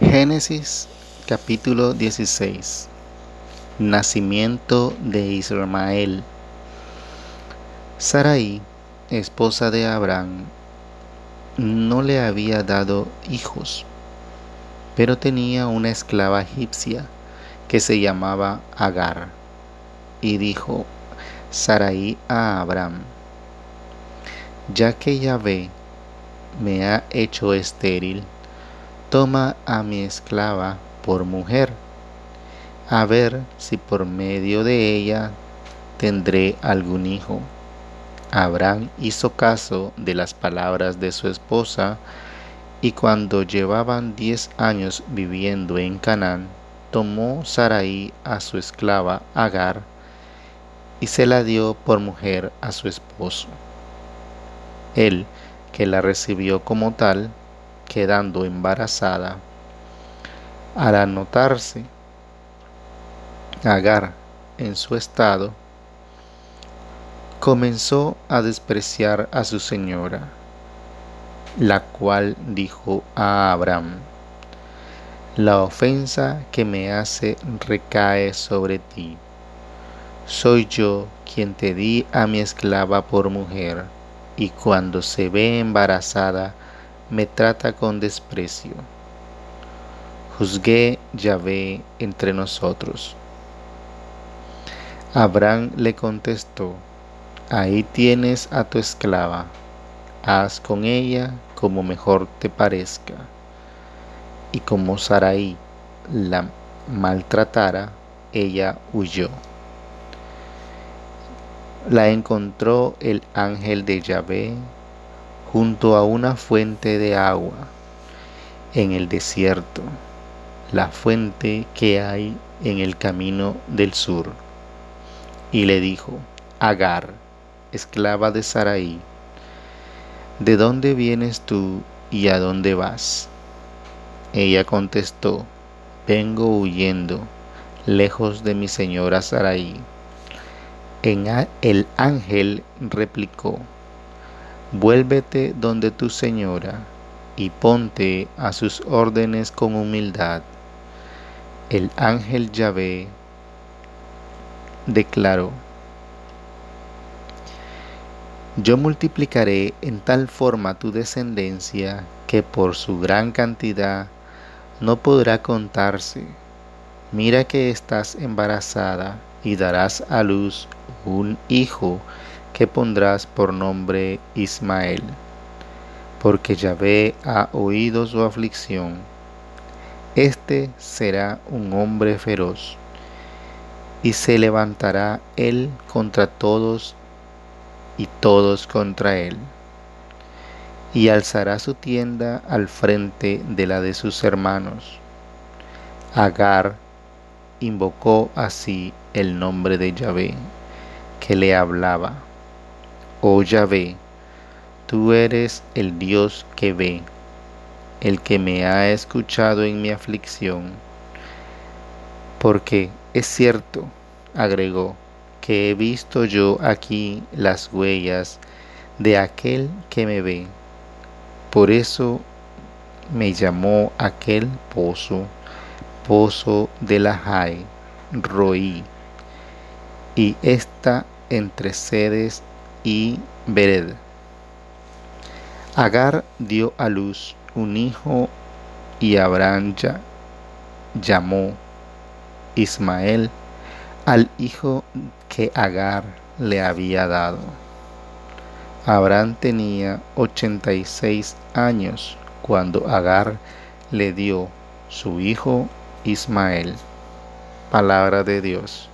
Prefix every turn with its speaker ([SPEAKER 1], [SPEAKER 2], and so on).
[SPEAKER 1] Génesis capítulo 16 Nacimiento de Ismael Sarai, esposa de Abraham, no le había dado hijos, pero tenía una esclava egipcia que se llamaba Agar. Y dijo Sarai a Abraham, ya que Yahvé me ha hecho estéril, toma a mi esclava por mujer, a ver si por medio de ella tendré algún hijo. Abraham hizo caso de las palabras de su esposa, y cuando llevaban diez años viviendo en Canaán, tomó Sarai a su esclava Agar y se la dio por mujer a su esposo. Él, que la recibió como tal, quedando embarazada. Al anotarse Agar en su estado, comenzó a despreciar a su señora, la cual dijo a Abraham, la ofensa que me hace recae sobre ti. Soy yo quien te di a mi esclava por mujer, y cuando se ve embarazada, me trata con desprecio. Juzgué Yahvé entre nosotros. Abraham le contestó, ahí tienes a tu esclava, haz con ella como mejor te parezca. Y como Sarai la maltratara, ella huyó. La encontró el ángel de Yahvé junto a una fuente de agua en el desierto, la fuente que hay en el camino del sur. Y le dijo, Agar, esclava de Sarai, ¿de dónde vienes tú y a dónde vas? Ella contestó, vengo huyendo, lejos de mi señora Sarai. En el ángel replicó, Vuélvete donde tu señora y ponte a sus órdenes con humildad. El ángel Yahvé declaró, Yo multiplicaré en tal forma tu descendencia que por su gran cantidad no podrá contarse. Mira que estás embarazada y darás a luz un hijo que pondrás por nombre Ismael, porque Yahvé ha oído su aflicción. Este será un hombre feroz, y se levantará él contra todos y todos contra él, y alzará su tienda al frente de la de sus hermanos. Agar invocó así el nombre de Yahvé, que le hablaba Oh Yahvé, tú eres el Dios que ve, el que me ha escuchado en mi aflicción. Porque es cierto, agregó, que he visto yo aquí las huellas de aquel que me ve. Por eso me llamó aquel pozo, pozo de la Jai, Roí, y esta entre sedes y Bered. Agar dio a luz un hijo y Abraham llamó Ismael al hijo que Agar le había dado. Abraham tenía 86 años cuando Agar le dio su hijo Ismael. Palabra de Dios.